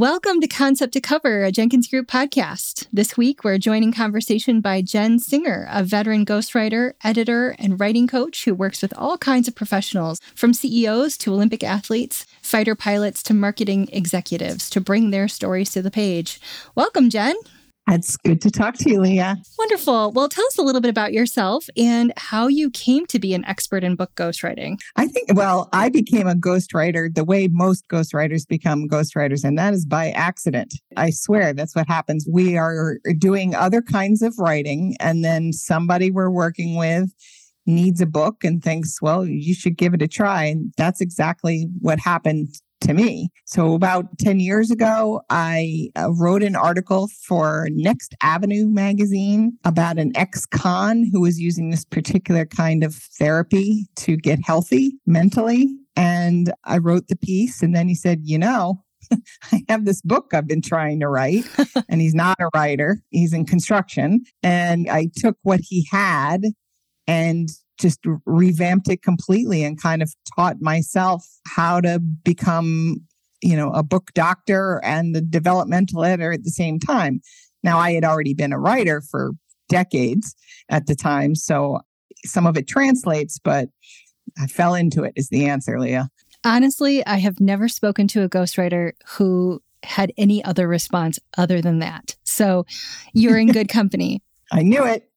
Welcome to Concept to Cover, a Jenkins Group podcast. This week, we're joining conversation by Jen Singer, a veteran ghostwriter, editor, and writing coach who works with all kinds of professionals, from CEOs to Olympic athletes, fighter pilots to marketing executives, to bring their stories to the page. Welcome, Jen. It's good to talk to you, Leah. Wonderful. Well, tell us a little bit about yourself and how you came to be an expert in book ghostwriting. I think, well, I became a ghostwriter the way most ghostwriters become ghostwriters, and that is by accident. I swear that's what happens. We are doing other kinds of writing, and then somebody we're working with needs a book and thinks, well, you should give it a try. And that's exactly what happened to me. So about 10 years ago, I uh, wrote an article for Next Avenue magazine about an ex-con who was using this particular kind of therapy to get healthy mentally. And I wrote the piece and then he said, you know, I have this book I've been trying to write, and he's not a writer, he's in construction. And I took what he had and just revamped it completely and kind of taught myself how to become, you know, a book doctor and the developmental editor at the same time. Now, I had already been a writer for decades at the time. So some of it translates, but I fell into it, is the answer, Leah. Honestly, I have never spoken to a ghostwriter who had any other response other than that. So you're in good company. I knew it.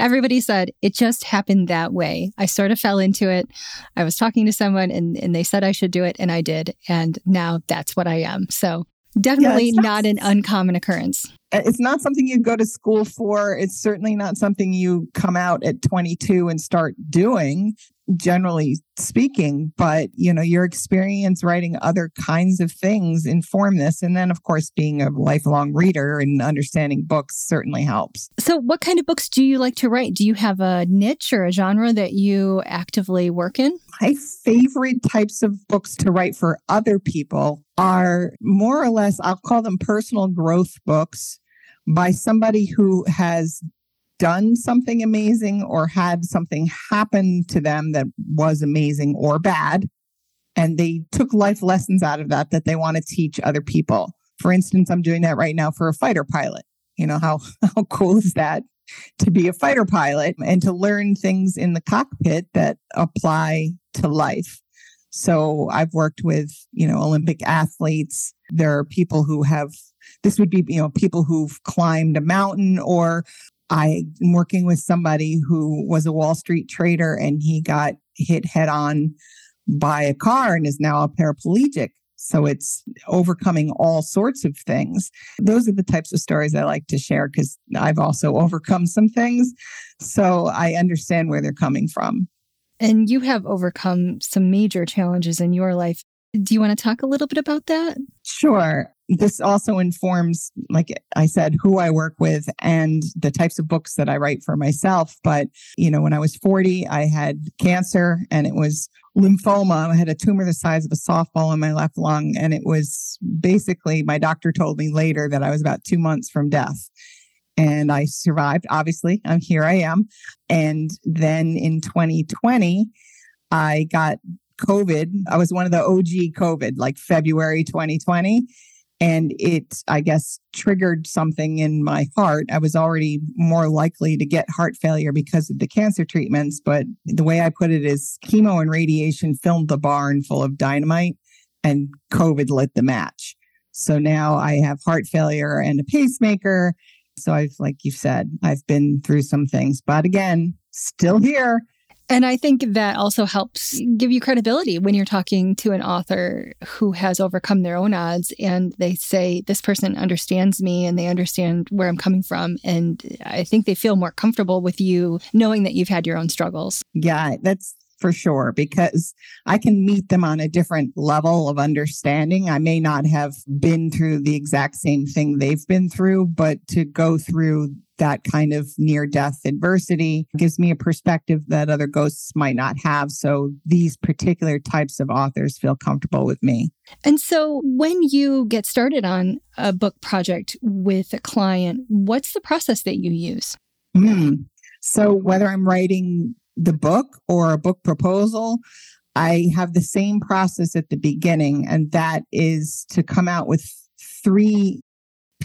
Everybody said it just happened that way. I sort of fell into it. I was talking to someone and, and they said I should do it, and I did. And now that's what I am. So definitely yeah, not, not an uncommon occurrence. Uh, it's not something you go to school for. It's certainly not something you come out at 22 and start doing generally speaking but you know your experience writing other kinds of things inform this. And then of course being a lifelong reader and understanding books certainly helps. So what kind of books do you like to write? Do you have a niche or a genre that you actively work in? My favorite types of books to write for other people are more or less i'll call them personal growth books by somebody who has done something amazing or had something happen to them that was amazing or bad. And they took life lessons out of that that they want to teach other people. For instance, I'm doing that right now for a fighter pilot. You know, how, how cool is that to be a fighter pilot and to learn things in the cockpit that apply to life? So I've worked with, you know, Olympic athletes. There are people who have, this would be, you know, people who've climbed a mountain or I'm working with somebody who was a Wall Street trader and he got hit head on by a car and is now a paraplegic. So it's overcoming all sorts of things. Those are the types of stories I like to share because I've also overcome some things. So I understand where they're coming from. And you have overcome some major challenges in your life. Do you want to talk a little bit about that? Sure this also informs, like I said, who I work with and the types of books that I write for myself. But, you know, when I was 40, I had cancer and it was lymphoma. I had a tumor the size of a softball in my left lung. And it was basically, my doctor told me later that I was about two months from death. And I survived, obviously. I'm here I am. And then in 2020, I got COVID. I was one of the OG COVID, like February 2020 and it i guess triggered something in my heart i was already more likely to get heart failure because of the cancer treatments but the way i put it is chemo and radiation filled the barn full of dynamite and covid lit the match so now i have heart failure and a pacemaker so i've like you've said i've been through some things but again still here and I think that also helps give you credibility when you're talking to an author who has overcome their own odds and they say, This person understands me and they understand where I'm coming from. And I think they feel more comfortable with you knowing that you've had your own struggles. Yeah, that's for sure because I can meet them on a different level of understanding. I may not have been through the exact same thing they've been through, but to go through that kind of near death adversity gives me a perspective that other ghosts might not have. So these particular types of authors feel comfortable with me. And so when you get started on a book project with a client, what's the process that you use? Mm. So whether I'm writing the book or a book proposal, I have the same process at the beginning, and that is to come out with three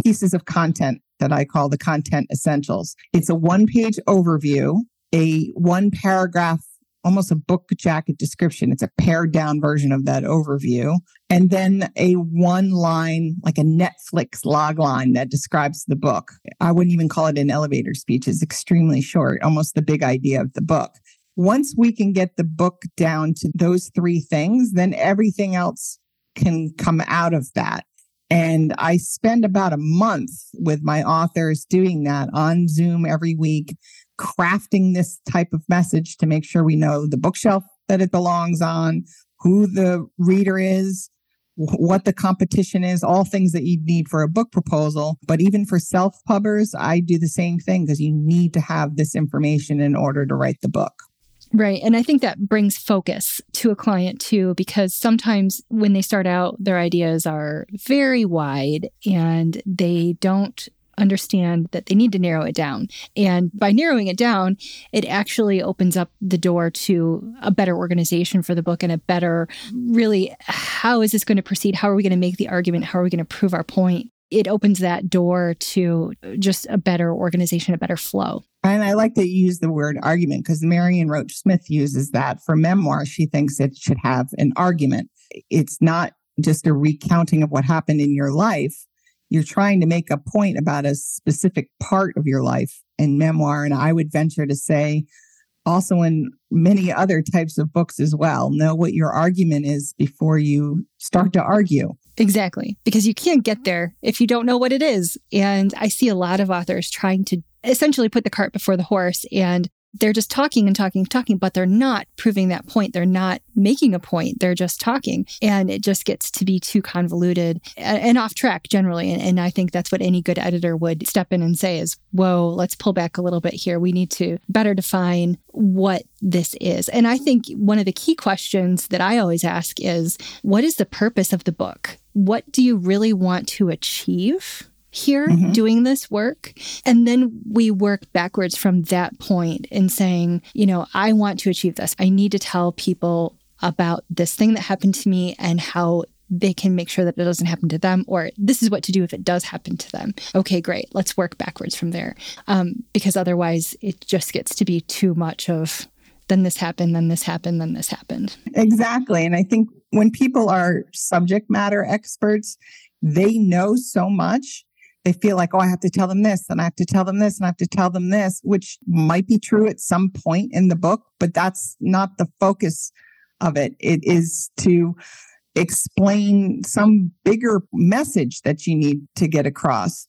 pieces of content that I call the content essentials. It's a one page overview, a one paragraph almost a book jacket description. It's a pared down version of that overview. And then a one line, like a Netflix log line that describes the book. I wouldn't even call it an elevator speech. It's extremely short, almost the big idea of the book. Once we can get the book down to those three things, then everything else can come out of that. And I spend about a month with my authors doing that on Zoom every week, crafting this type of message to make sure we know the bookshelf that it belongs on, who the reader is, what the competition is, all things that you need for a book proposal. But even for self pubbers, I do the same thing because you need to have this information in order to write the book. Right. And I think that brings focus to a client too, because sometimes when they start out, their ideas are very wide and they don't understand that they need to narrow it down. And by narrowing it down, it actually opens up the door to a better organization for the book and a better, really, how is this going to proceed? How are we going to make the argument? How are we going to prove our point? It opens that door to just a better organization, a better flow. And I like that you use the word argument because Marion Roach Smith uses that for memoir. She thinks it should have an argument. It's not just a recounting of what happened in your life, you're trying to make a point about a specific part of your life in memoir. And I would venture to say, also in many other types of books as well, know what your argument is before you start to argue. Exactly. Because you can't get there if you don't know what it is. And I see a lot of authors trying to essentially put the cart before the horse and they're just talking and talking and talking, but they're not proving that point. They're not making a point. They're just talking. And it just gets to be too convoluted and off track generally. And, and, I think that's what any good editor would step in and say is, whoa, let's pull back a little bit here. We need to better define what this is. And I think one of the key questions that I always ask is, what is the purpose of the book? What do you really want to achieve? Here mm-hmm. doing this work. And then we work backwards from that point in saying, you know, I want to achieve this. I need to tell people about this thing that happened to me and how they can make sure that it doesn't happen to them, or this is what to do if it does happen to them. Okay, great. Let's work backwards from there. Um, because otherwise, it just gets to be too much of then this happened, then this happened, then this happened. Exactly. And I think when people are subject matter experts, they know so much they feel like, oh, I have to tell them this and I have to tell them this and I have to tell them this, which might be true at some point in the book, but that's not the focus of it. It is to explain some bigger message that you need to get across.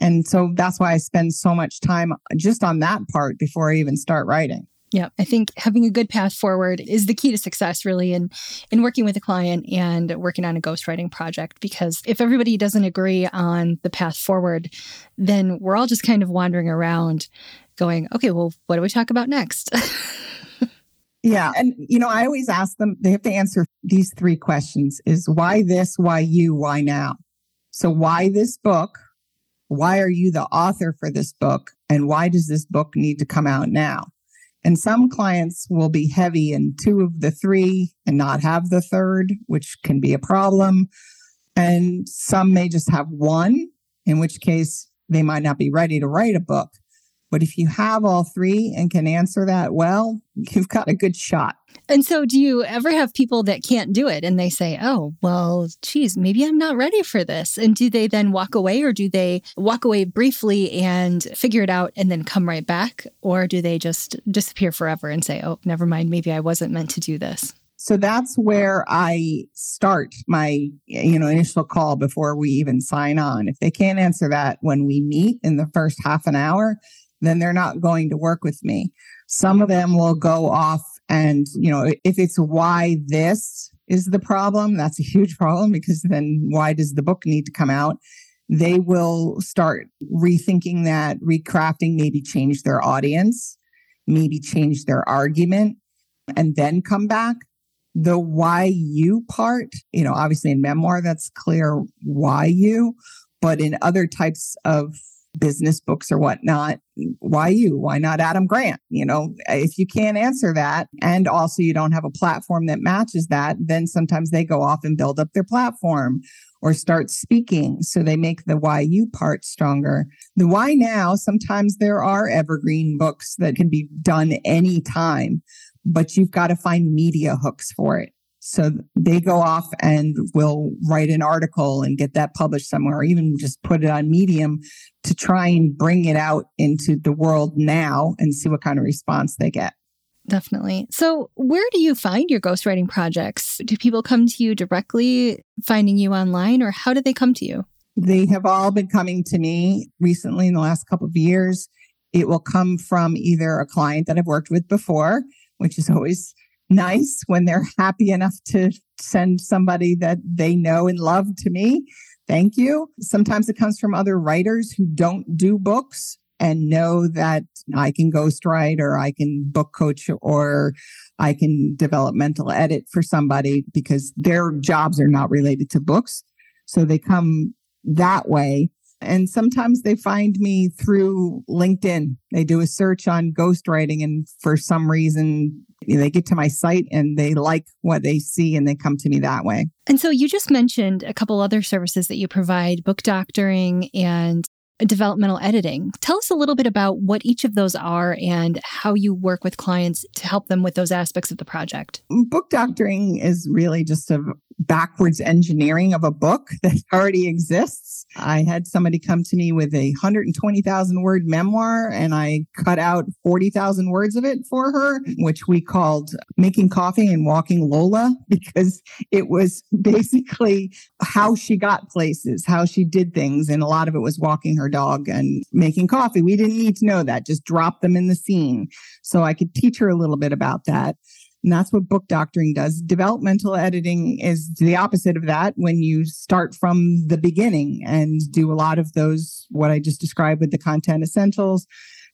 And so that's why I spend so much time just on that part before I even start writing. Yeah, I think having a good path forward is the key to success, really, in in working with a client and working on a ghostwriting project. Because if everybody doesn't agree on the path forward, then we're all just kind of wandering around, going, "Okay, well, what do we talk about next?" yeah, and you know, I always ask them. They have to answer these three questions: Is why this? Why you? Why now? So, why this book? Why are you the author for this book? And why does this book need to come out now? And some clients will be heavy in two of the three and not have the third, which can be a problem. And some may just have one, in which case they might not be ready to write a book. But if you have all three and can answer that well, you've got a good shot. And so, do you ever have people that can't do it and they say, oh, well, geez, maybe I'm not ready for this? And do they then walk away or do they walk away briefly and figure it out and then come right back? Or do they just disappear forever and say, oh, never mind, maybe I wasn't meant to do this? So that's where I start my, you know, initial call before we even sign on. If they can't answer that when we meet in the first half an hour, then they're not going to work with me. Some of them will go off and, you know, if it's why this is the problem, that's a huge problem because then why does the book need to come out? They will start rethinking that, recrafting, maybe change their audience, maybe change their argument, and then come back. The why you part, you know, obviously in memoir, that's clear why you, but in other types of business books or whatnot. Why you? Why not Adam Grant? You know, if you can't answer that and also you don't have a platform that matches that, then sometimes they go off and build up their platform or start speaking. So they make the why you part stronger. The why now, sometimes there are evergreen books that can be done anytime, but you've got to find media hooks for it. So they go off and will write an article and get that published somewhere, or even just put it on Medium to try and bring it out into the world now and see what kind of response they get. Definitely. So, where do you find your ghostwriting projects? Do people come to you directly, finding you online, or how do they come to you? They have all been coming to me recently in the last couple of years. It will come from either a client that I've worked with before, which is always nice when they're happy enough to send somebody that they know and love to me. Thank you. Sometimes it comes from other writers who don't do books and know that I can ghostwrite or I can book coach or I can developmental edit for somebody because their jobs are not related to books. So they come that way. And sometimes they find me through LinkedIn. They do a search on ghostwriting, and for some reason, they get to my site and they like what they see and they come to me that way. And so you just mentioned a couple other services that you provide book doctoring and developmental editing. Tell us a little bit about what each of those are and how you work with clients to help them with those aspects of the project. Book doctoring is really just a backwards engineering of a book that already exists. I had somebody come to me with a 120,000 word memoir and I cut out 40,000 words of it for her, which we called Making Coffee and Walking Lola because it was basically how she got places, how she did things. And a lot of it was walking her dog and making coffee. We didn't need to know that, just drop them in the scene. So I could teach her a little bit about that. And that's what book doctoring does. Developmental editing is the opposite of that when you start from the beginning and do a lot of those, what I just described with the content essentials,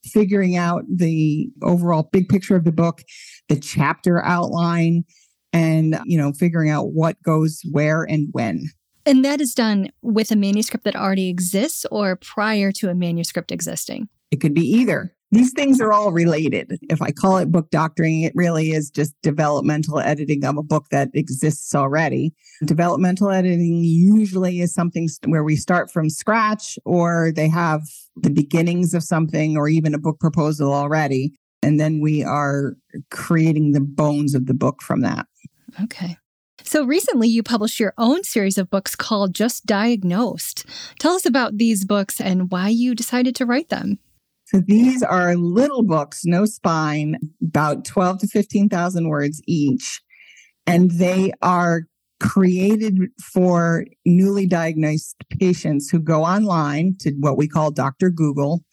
figuring out the overall big picture of the book, the chapter outline, and, you know, figuring out what goes where and when. And that is done with a manuscript that already exists or prior to a manuscript existing? It could be either. These things are all related. If I call it book doctoring, it really is just developmental editing of a book that exists already. Developmental editing usually is something where we start from scratch or they have the beginnings of something or even a book proposal already. And then we are creating the bones of the book from that. Okay. So recently, you published your own series of books called Just Diagnosed. Tell us about these books and why you decided to write them. So these are little books, no spine, about 12 to 15,000 words each. And they are created for newly diagnosed patients who go online to what we call Dr. Google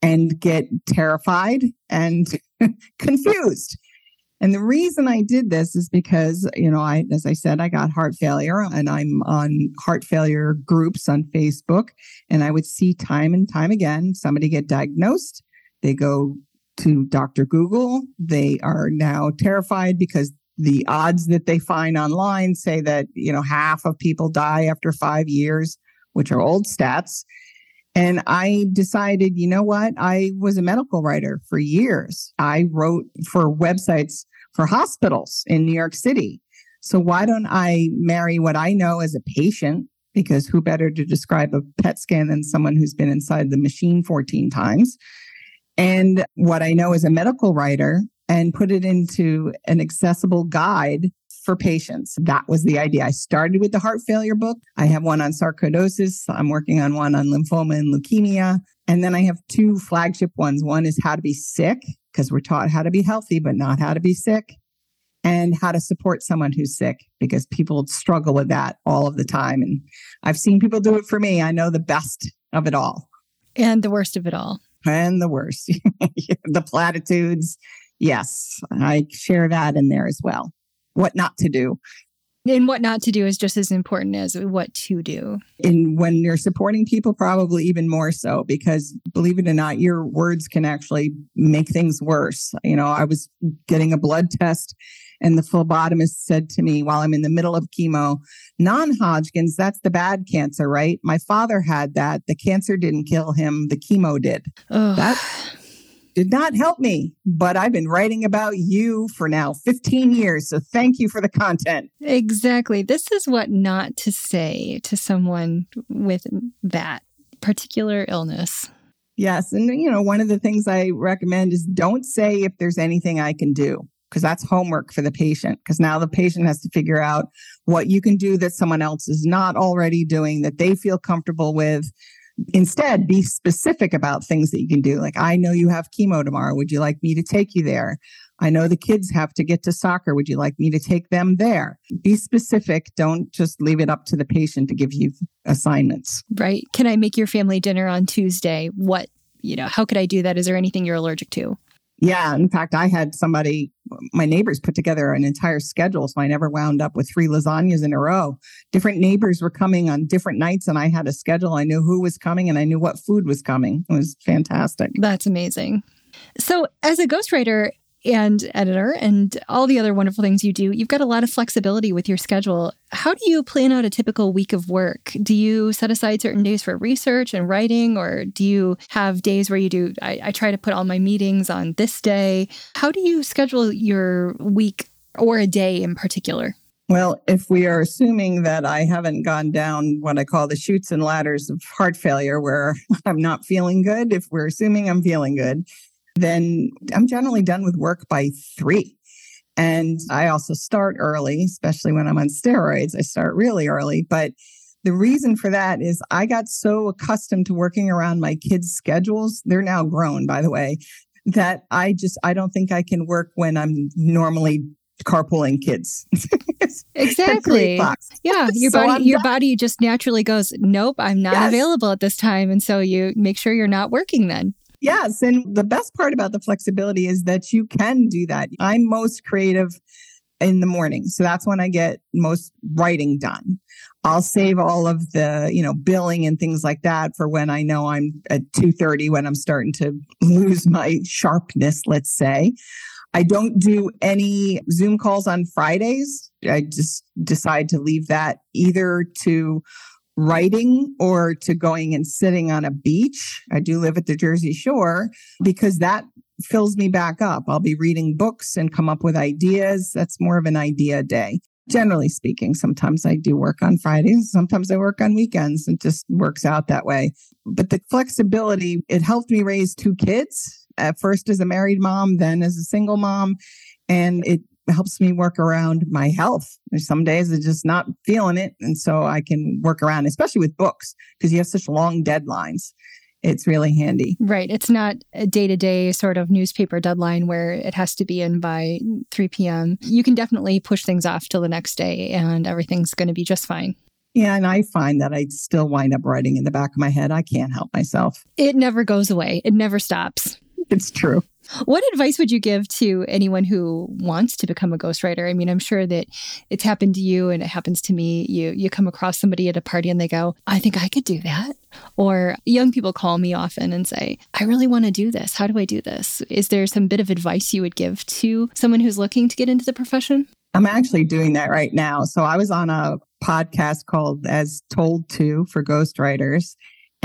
and get terrified and confused and the reason I did this is because, you know, I, as I said, I got heart failure and I'm on heart failure groups on Facebook. And I would see time and time again somebody get diagnosed. They go to Dr. Google. They are now terrified because the odds that they find online say that, you know, half of people die after five years, which are old stats. And I decided, you know what? I was a medical writer for years. I wrote for websites for hospitals in New York City. So why don't I marry what I know as a patient? Because who better to describe a PET scan than someone who's been inside the machine 14 times? And what I know as a medical writer and put it into an accessible guide for patients. That was the idea. I started with the heart failure book. I have one on sarcoidosis. I'm working on one on lymphoma and leukemia. And then I have two flagship ones. One is how to be sick, because we're taught how to be healthy, but not how to be sick, and how to support someone who's sick, because people struggle with that all of the time. And I've seen people do it for me. I know the best of it all. And the worst of it all. And the worst. the platitudes. Yes, I share that in there as well what not to do. And what not to do is just as important as what to do. And when you're supporting people, probably even more so, because believe it or not, your words can actually make things worse. You know, I was getting a blood test and the phlebotomist said to me while I'm in the middle of chemo, non Hodgkin's, that's the bad cancer, right? My father had that. The cancer didn't kill him, the chemo did. That did not help me, but I've been writing about you for now 15 years. So thank you for the content. Exactly. This is what not to say to someone with that particular illness. Yes. And, you know, one of the things I recommend is don't say if there's anything I can do, because that's homework for the patient. Because now the patient has to figure out what you can do that someone else is not already doing that they feel comfortable with. Instead, be specific about things that you can do. Like, I know you have chemo tomorrow. Would you like me to take you there? I know the kids have to get to soccer. Would you like me to take them there? Be specific. Don't just leave it up to the patient to give you assignments. Right. Can I make your family dinner on Tuesday? What, you know, how could I do that? Is there anything you're allergic to? Yeah. In fact, I had somebody, my neighbors put together an entire schedule. So I never wound up with three lasagnas in a row. Different neighbors were coming on different nights, and I had a schedule. I knew who was coming and I knew what food was coming. It was fantastic. That's amazing. So, as a ghostwriter, and editor and all the other wonderful things you do, you've got a lot of flexibility with your schedule. How do you plan out a typical week of work? Do you set aside certain days for research and writing, or do you have days where you do? I, I try to put all my meetings on this day. How do you schedule your week or a day in particular? Well, if we are assuming that I haven't gone down what I call the chutes and ladders of heart failure, where I'm not feeling good, if we're assuming I'm feeling good, then I'm generally done with work by three. And I also start early, especially when I'm on steroids. I start really early. But the reason for that is I got so accustomed to working around my kids' schedules. They're now grown, by the way, that I just, I don't think I can work when I'm normally carpooling kids. exactly. Yeah, your so body I'm your done. body just naturally goes, "Nope, I'm not yes. available at this time." And so you make sure you're not working then. Yes. And the best part about the flexibility is that you can do that. I'm most creative in the morning. So that's when I get most writing done. I'll save all of the, you know, billing and things like that for when I know I'm at 2:30 when I'm starting to lose my sharpness, let's say. I don't do any Zoom calls on Fridays. I just decide to leave that either to writing or to going and sitting on a beach. I do live at the Jersey Shore because that fills me back up. I'll be reading books and come up with ideas. That's more of an idea day. Generally speaking, sometimes I do work on Fridays, sometimes I work on weekends. It just works out that way. But the flexibility, it helped me raise two kids. At first as a married mom, then as a single mom. And it helps me work around my health. There's some days I'm just not feeling it. And so I can work around, especially with books, because you have such long deadlines. It's really handy. Right. It's not a day to day sort of newspaper deadline where it has to be in by 3 p.m. You can definitely push things off till the next day and everything's going to be just fine. Yeah, and I find that I still wind up writing in the back of my head. I can't help myself. It never goes away, it never stops. It's true. What advice would you give to anyone who wants to become a ghostwriter? I mean, I'm sure that it's happened to you and it happens to me. You you come across somebody at a party and they go, "I think I could do that." Or young people call me often and say, "I really want to do this. How do I do this?" Is there some bit of advice you would give to someone who's looking to get into the profession? I'm actually doing that right now. So I was on a podcast called As Told To for Ghostwriters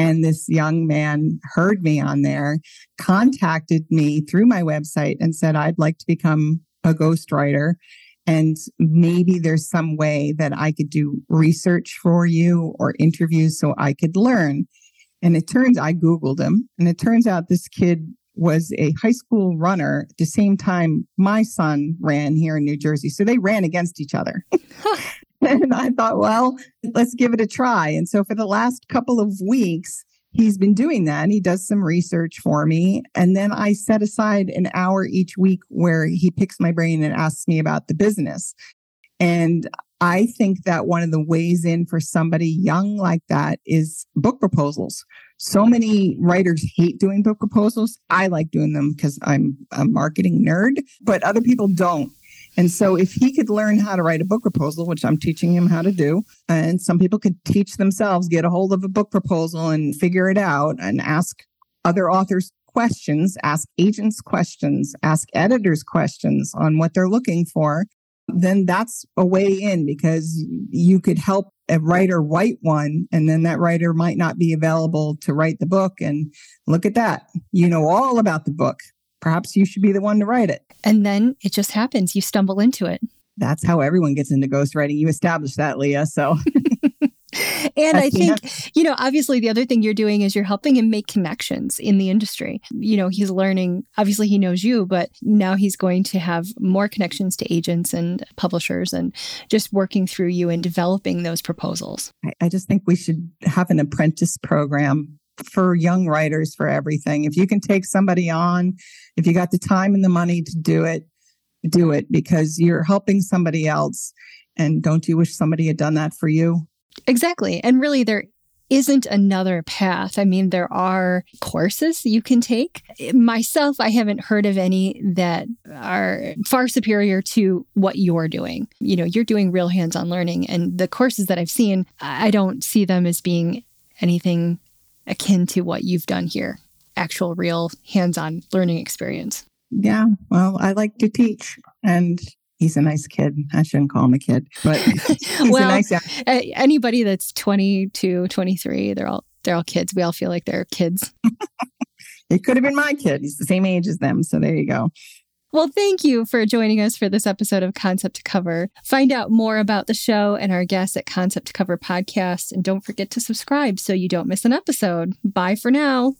and this young man heard me on there, contacted me through my website and said, I'd like to become a ghostwriter. And maybe there's some way that I could do research for you or interviews so I could learn. And it turns, I Googled him, and it turns out this kid was a high school runner at the same time my son ran here in New Jersey. So they ran against each other. and I thought, well, let's give it a try. And so for the last couple of weeks, he's been doing that. He does some research for me. And then I set aside an hour each week where he picks my brain and asks me about the business. And I think that one of the ways in for somebody young like that is book proposals. So many writers hate doing book proposals. I like doing them because I'm a marketing nerd, but other people don't. And so if he could learn how to write a book proposal, which I'm teaching him how to do, and some people could teach themselves, get a hold of a book proposal and figure it out and ask other authors questions, ask agents questions, ask editors questions on what they're looking for, then that's a way in because you could help a writer write one and then that writer might not be available to write the book. And look at that. You know all about the book perhaps you should be the one to write it. And then it just happens. You stumble into it. That's how everyone gets into ghostwriting. You established that, Leah. So and I think, you know, obviously the other thing you're doing is you're helping him make connections in the industry. You know, he's learning, obviously he knows you, but now he's going to have more connections to agents and publishers and just working through you and developing those proposals. I, I just think we should have an apprentice program for young writers for everything. If you can take somebody on, if you got the time and the money to do it, do it because you're helping somebody else. And don't you wish somebody had done that for you? Exactly. And really, there isn't another path. I mean, there are courses you can take. Myself, I haven't heard of any that are far superior to what you're doing. You know, you're doing real hands on learning, and the courses that I've seen, I don't see them as being anything akin to what you've done here actual, real hands on learning experience. Yeah. Well, I like to teach, and he's a nice kid. I shouldn't call him a kid, but he's well, a nice anybody that's 22, 23, they're all they're all kids. We all feel like they're kids. it could have been my kid. He's the same age as them. So there you go. Well, thank you for joining us for this episode of Concept to Cover. Find out more about the show and our guests at Concept to Cover Podcast. And don't forget to subscribe so you don't miss an episode. Bye for now.